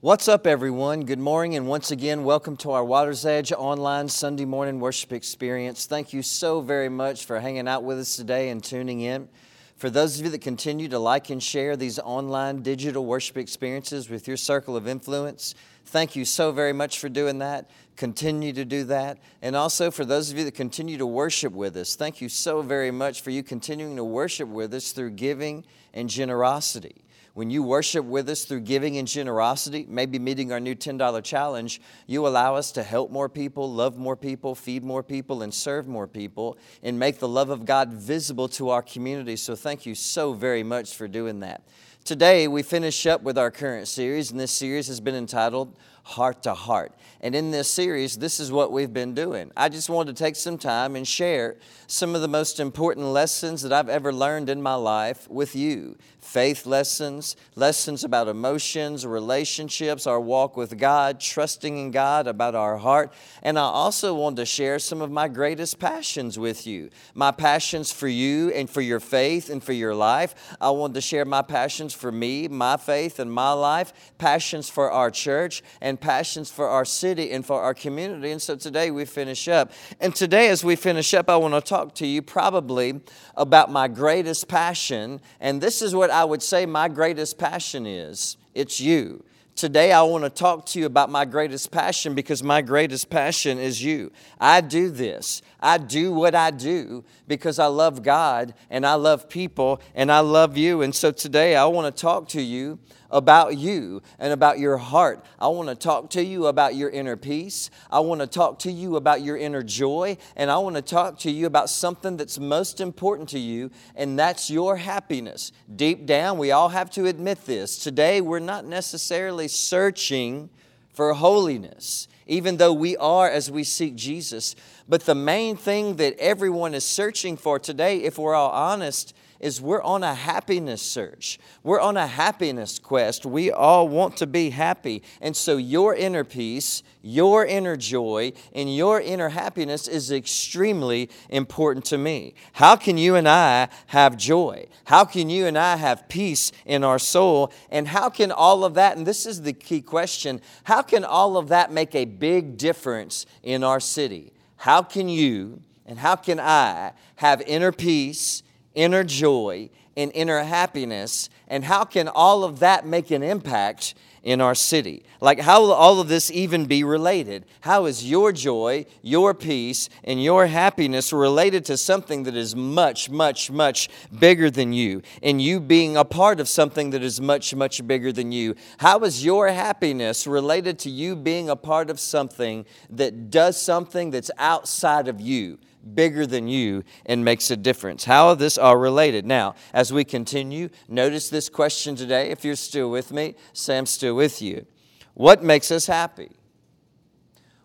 What's up, everyone? Good morning, and once again, welcome to our Water's Edge online Sunday morning worship experience. Thank you so very much for hanging out with us today and tuning in. For those of you that continue to like and share these online digital worship experiences with your circle of influence, thank you so very much for doing that. Continue to do that. And also for those of you that continue to worship with us, thank you so very much for you continuing to worship with us through giving and generosity. When you worship with us through giving and generosity, maybe meeting our new $10 challenge, you allow us to help more people, love more people, feed more people, and serve more people, and make the love of God visible to our community. So thank you so very much for doing that. Today, we finish up with our current series, and this series has been entitled Heart to Heart. And in this series, this is what we've been doing. I just wanted to take some time and share some of the most important lessons that I've ever learned in my life with you faith lessons, lessons about emotions, relationships, our walk with God, trusting in God, about our heart. And I also wanted to share some of my greatest passions with you my passions for you and for your faith and for your life. I wanted to share my passions for me, my faith, and my life, passions for our church, and passions for our city and for our community. And so today we finish up. And today, as we finish up, I want to talk to you probably about my greatest passion. And this is what I would say my greatest passion is it's you. Today, I want to talk to you about my greatest passion because my greatest passion is you. I do this. I do what I do because I love God and I love people and I love you. And so today, I want to talk to you about you and about your heart. I want to talk to you about your inner peace. I want to talk to you about your inner joy. And I want to talk to you about something that's most important to you, and that's your happiness. Deep down, we all have to admit this. Today, we're not necessarily searching for holiness, even though we are as we seek Jesus. But the main thing that everyone is searching for today, if we're all honest, is we're on a happiness search. We're on a happiness quest. We all want to be happy. And so your inner peace, your inner joy, and your inner happiness is extremely important to me. How can you and I have joy? How can you and I have peace in our soul? And how can all of that, and this is the key question, how can all of that make a big difference in our city? How can you and how can I have inner peace? Inner joy, and inner happiness. And how can all of that make an impact in our city? Like, how will all of this even be related? How is your joy, your peace, and your happiness related to something that is much, much, much bigger than you? And you being a part of something that is much, much bigger than you? How is your happiness related to you being a part of something that does something that's outside of you? Bigger than you and makes a difference. How are this all related? Now, as we continue, notice this question today. If you're still with me, say I'm still with you. What makes us happy?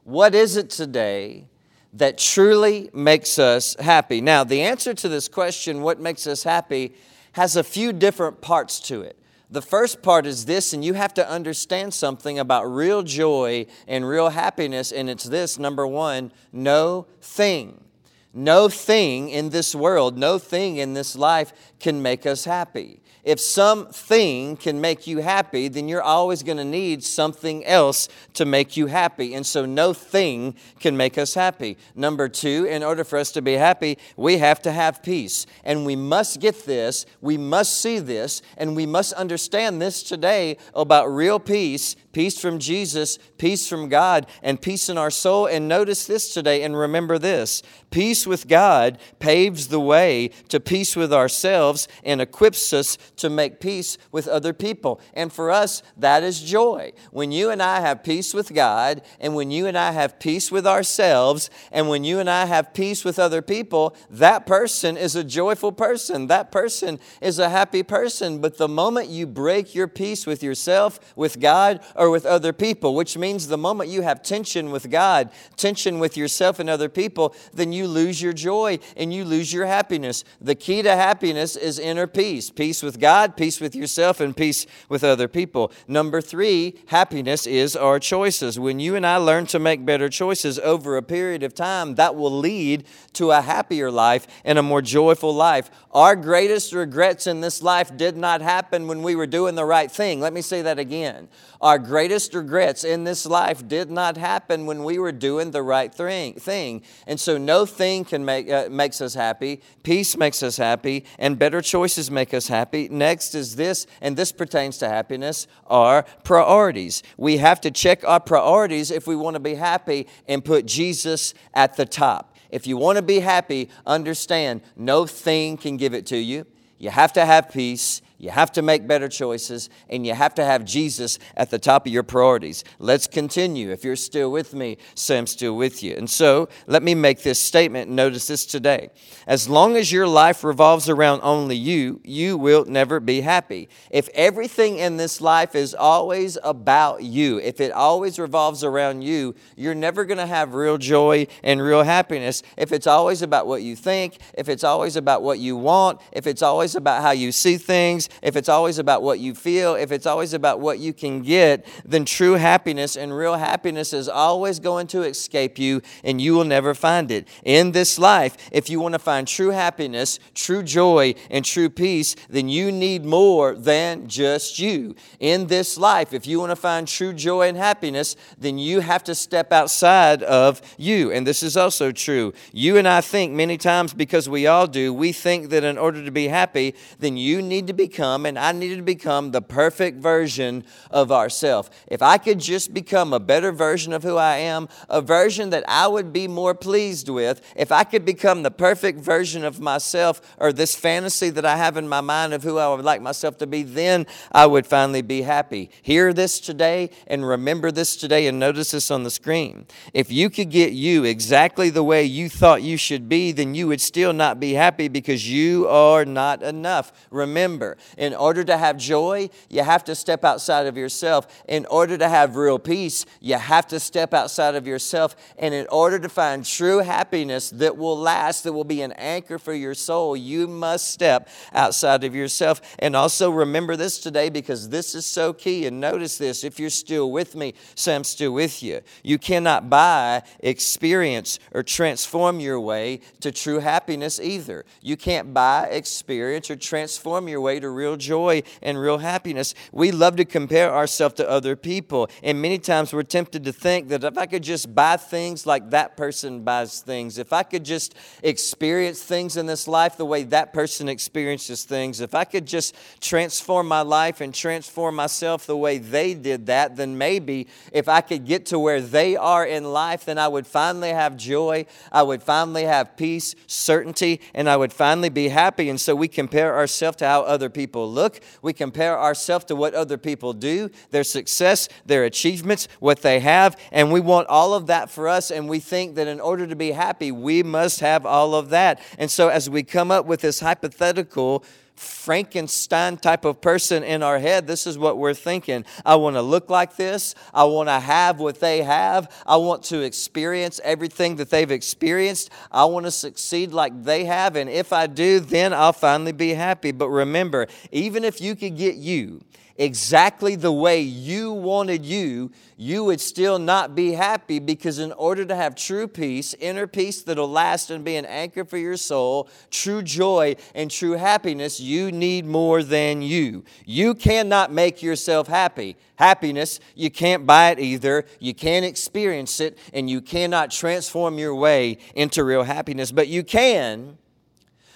What is it today that truly makes us happy? Now, the answer to this question, what makes us happy, has a few different parts to it. The first part is this, and you have to understand something about real joy and real happiness, and it's this number one, no thing no thing in this world, no thing in this life can make us happy. If something can make you happy, then you're always going to need something else to make you happy. And so, no thing can make us happy. Number two, in order for us to be happy, we have to have peace. And we must get this, we must see this, and we must understand this today about real peace peace from Jesus, peace from God, and peace in our soul. And notice this today and remember this peace with God paves the way to peace with ourselves and equips us to make peace with other people. And for us, that is joy. When you and I have peace with God, and when you and I have peace with ourselves, and when you and I have peace with other people, that person is a joyful person. That person is a happy person. But the moment you break your peace with yourself, with God, or with other people, which means the moment you have tension with God, tension with yourself and other people, then you lose your joy and you lose your happiness. The key to happiness is inner peace peace with God, peace with yourself, and peace with other people. Number three, happiness is our choices. When you and I learn to make better choices over a period of time, that will lead to a happier life and a more joyful life. Our greatest regrets in this life did not happen when we were doing the right thing. Let me say that again. Our greatest regrets in this life did not happen when we were doing the right thing. And so no thing can make uh, makes us happy. Peace makes us happy, and better choices make us happy. Next is this, and this pertains to happiness, our priorities. We have to check our priorities if we want to be happy and put Jesus at the top. If you want to be happy, understand no thing can give it to you. You have to have peace. You have to make better choices, and you have to have Jesus at the top of your priorities. Let's continue. If you're still with me, I'm still with you. And so, let me make this statement. Notice this today. As long as your life revolves around only you, you will never be happy. If everything in this life is always about you, if it always revolves around you, you're never going to have real joy and real happiness. If it's always about what you think, if it's always about what you want, if it's always about how you see things, if it's always about what you feel, if it's always about what you can get, then true happiness and real happiness is always going to escape you and you will never find it. In this life, if you want to find true happiness, true joy, and true peace, then you need more than just you. In this life, if you want to find true joy and happiness, then you have to step outside of you. And this is also true. You and I think many times, because we all do, we think that in order to be happy, then you need to become become, and I needed to become the perfect version of ourselves. If I could just become a better version of who I am, a version that I would be more pleased with, if I could become the perfect version of myself or this fantasy that I have in my mind of who I would like myself to be, then I would finally be happy. Hear this today and remember this today and notice this on the screen. If you could get you exactly the way you thought you should be, then you would still not be happy because you are not enough. Remember, in order to have joy, you have to step outside of yourself. In order to have real peace, you have to step outside of yourself. And in order to find true happiness that will last, that will be an anchor for your soul, you must step outside of yourself. And also remember this today because this is so key. And notice this if you're still with me, I'm still with you. You cannot buy, experience, or transform your way to true happiness either. You can't buy, experience, or transform your way to real joy and real happiness. We love to compare ourselves to other people. And many times we're tempted to think that if I could just buy things like that person buys things, if I could just experience things in this life the way that person experiences things, if I could just transform my life and transform myself the way they did that, then maybe if I could get to where they are in life, then I would finally have joy, I would finally have peace, certainty, and I would finally be happy. And so we compare ourselves to how other people people look. We compare ourselves to what other people do, their success, their achievements, what they have, and we want all of that for us. And we think that in order to be happy, we must have all of that. And so as we come up with this hypothetical, Frankenstein type of person in our head, this is what we're thinking. I want to look like this. I want to have what they have. I want to experience everything that they've experienced. I want to succeed like they have. And if I do, then I'll finally be happy. But remember, even if you could get you, exactly the way you wanted you, you would still not be happy because, in order to have true peace, inner peace that'll last and be an anchor for your soul, true joy and true happiness, you need more than you. You cannot make yourself happy. Happiness, you can't buy it either. You can't experience it, and you cannot transform your way into real happiness, but you can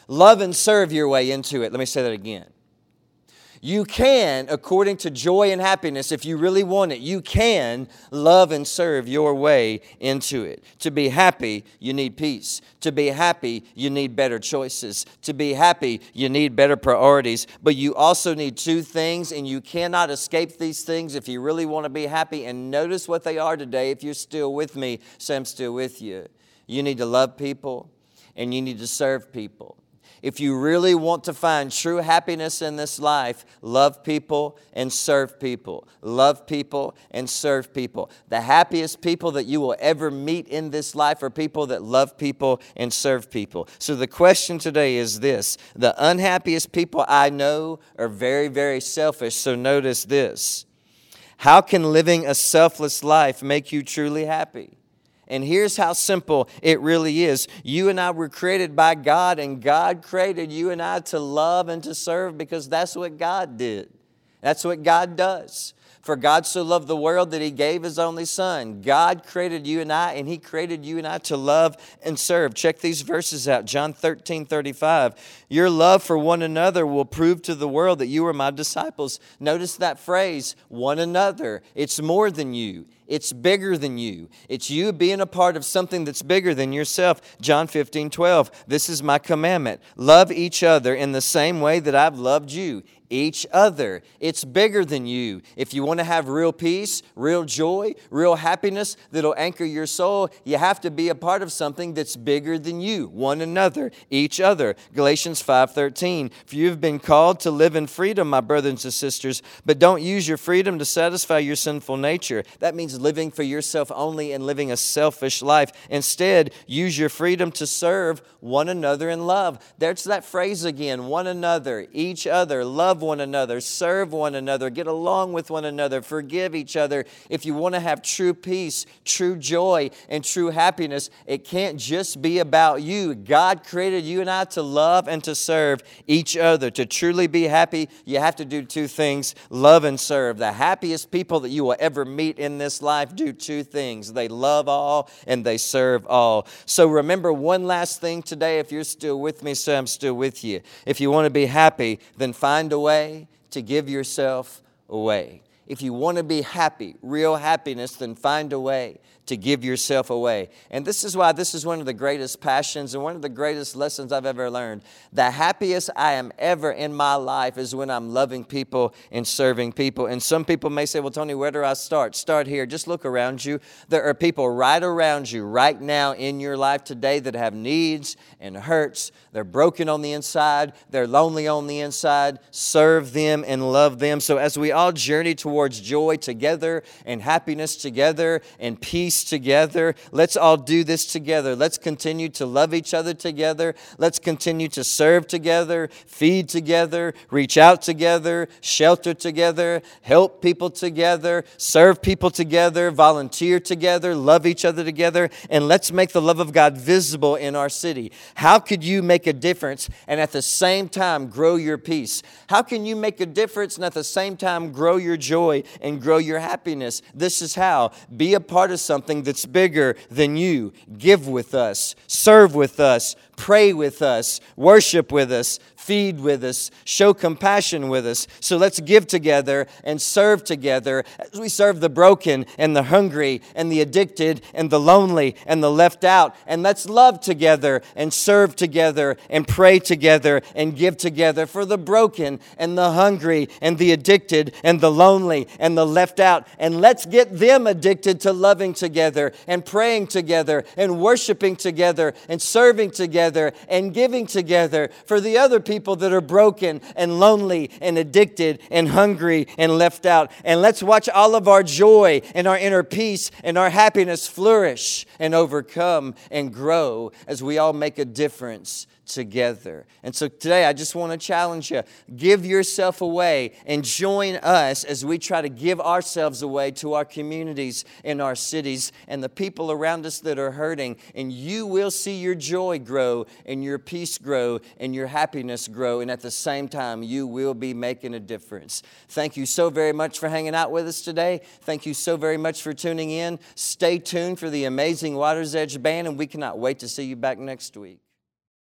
love and serve your way into it. Let me say that again. You can, according to joy and happiness, if you really want it, you can love and serve your way into it. To be happy, you need peace. To be happy, you need better choices. To be happy, you need better priorities. But you also need two things, and you cannot escape these things if you really want to be happy. And notice what they are today. If you're still with me, I'm still with you. You need to love people, and you need to serve people. If you really want to find true happiness in this life, love people and serve people. Love people and serve people. The happiest people that you will ever meet in this life are people that love people and serve people. So the question today is this The unhappiest people I know are very, very selfish. So notice this. How can living a selfless life make you truly happy? And here's how simple it really is. You and I were created by God, and God created you and I to love and to serve because that's what God did. That's what God does. For God so loved the world that he gave his only son. God created you and I, and he created you and I to love and serve. Check these verses out John 13 35. Your love for one another will prove to the world that you are my disciples. Notice that phrase, one another. It's more than you. It's bigger than you. It's you being a part of something that's bigger than yourself. John 15, 12. This is my commandment. Love each other in the same way that I've loved you each other. It's bigger than you. If you want to have real peace, real joy, real happiness that'll anchor your soul, you have to be a part of something that's bigger than you, one another, each other. Galatians 5:13. For you have been called to live in freedom, my brothers and sisters, but don't use your freedom to satisfy your sinful nature. That means living for yourself only and living a selfish life. Instead, use your freedom to serve one another in love. There's that phrase again, one another, each other, love one another, serve one another, get along with one another, forgive each other. If you want to have true peace, true joy, and true happiness, it can't just be about you. God created you and I to love and to serve each other. To truly be happy, you have to do two things love and serve. The happiest people that you will ever meet in this life do two things they love all and they serve all. So remember one last thing today. If you're still with me, so I'm still with you. If you want to be happy, then find a way to give yourself away. If you want to be happy, real happiness, then find a way to give yourself away. And this is why this is one of the greatest passions and one of the greatest lessons I've ever learned. The happiest I am ever in my life is when I'm loving people and serving people. And some people may say, Well, Tony, where do I start? Start here. Just look around you. There are people right around you right now in your life today that have needs and hurts. They're broken on the inside, they're lonely on the inside. Serve them and love them. So as we all journey towards joy together and happiness together and peace together. Let's all do this together. Let's continue to love each other together. Let's continue to serve together, feed together, reach out together, shelter together, help people together, serve people together, volunteer together, love each other together, and let's make the love of God visible in our city. How could you make a difference and at the same time grow your peace? How can you make a difference and at the same time grow your joy and grow your happiness? This is how. Be a part of something something that's bigger than you. Give with us, serve with us, pray with us, worship with us, feed with us, show compassion with us. So let's give together and serve together as we serve the broken and the hungry and the addicted and the lonely and the left out. And let's love together and serve together and pray together and give together for the broken and the hungry and the addicted and the lonely and the left out. And let's get them addicted to loving together and praying together and worshiping together and serving together and giving together for the other people people that are broken and lonely and addicted and hungry and left out. And let's watch all of our joy and our inner peace and our happiness flourish and overcome and grow as we all make a difference together. And so today I just want to challenge you give yourself away and join us as we try to give ourselves away to our communities in our cities and the people around us that are hurting. And you will see your joy grow and your peace grow and your happiness grow. And at the same time, you will be making a difference. Thank you so very much for hanging out with us today. Thank you so very much for tuning in. Stay tuned for the amazing Water's Edge Band, and we cannot wait to see you back next week.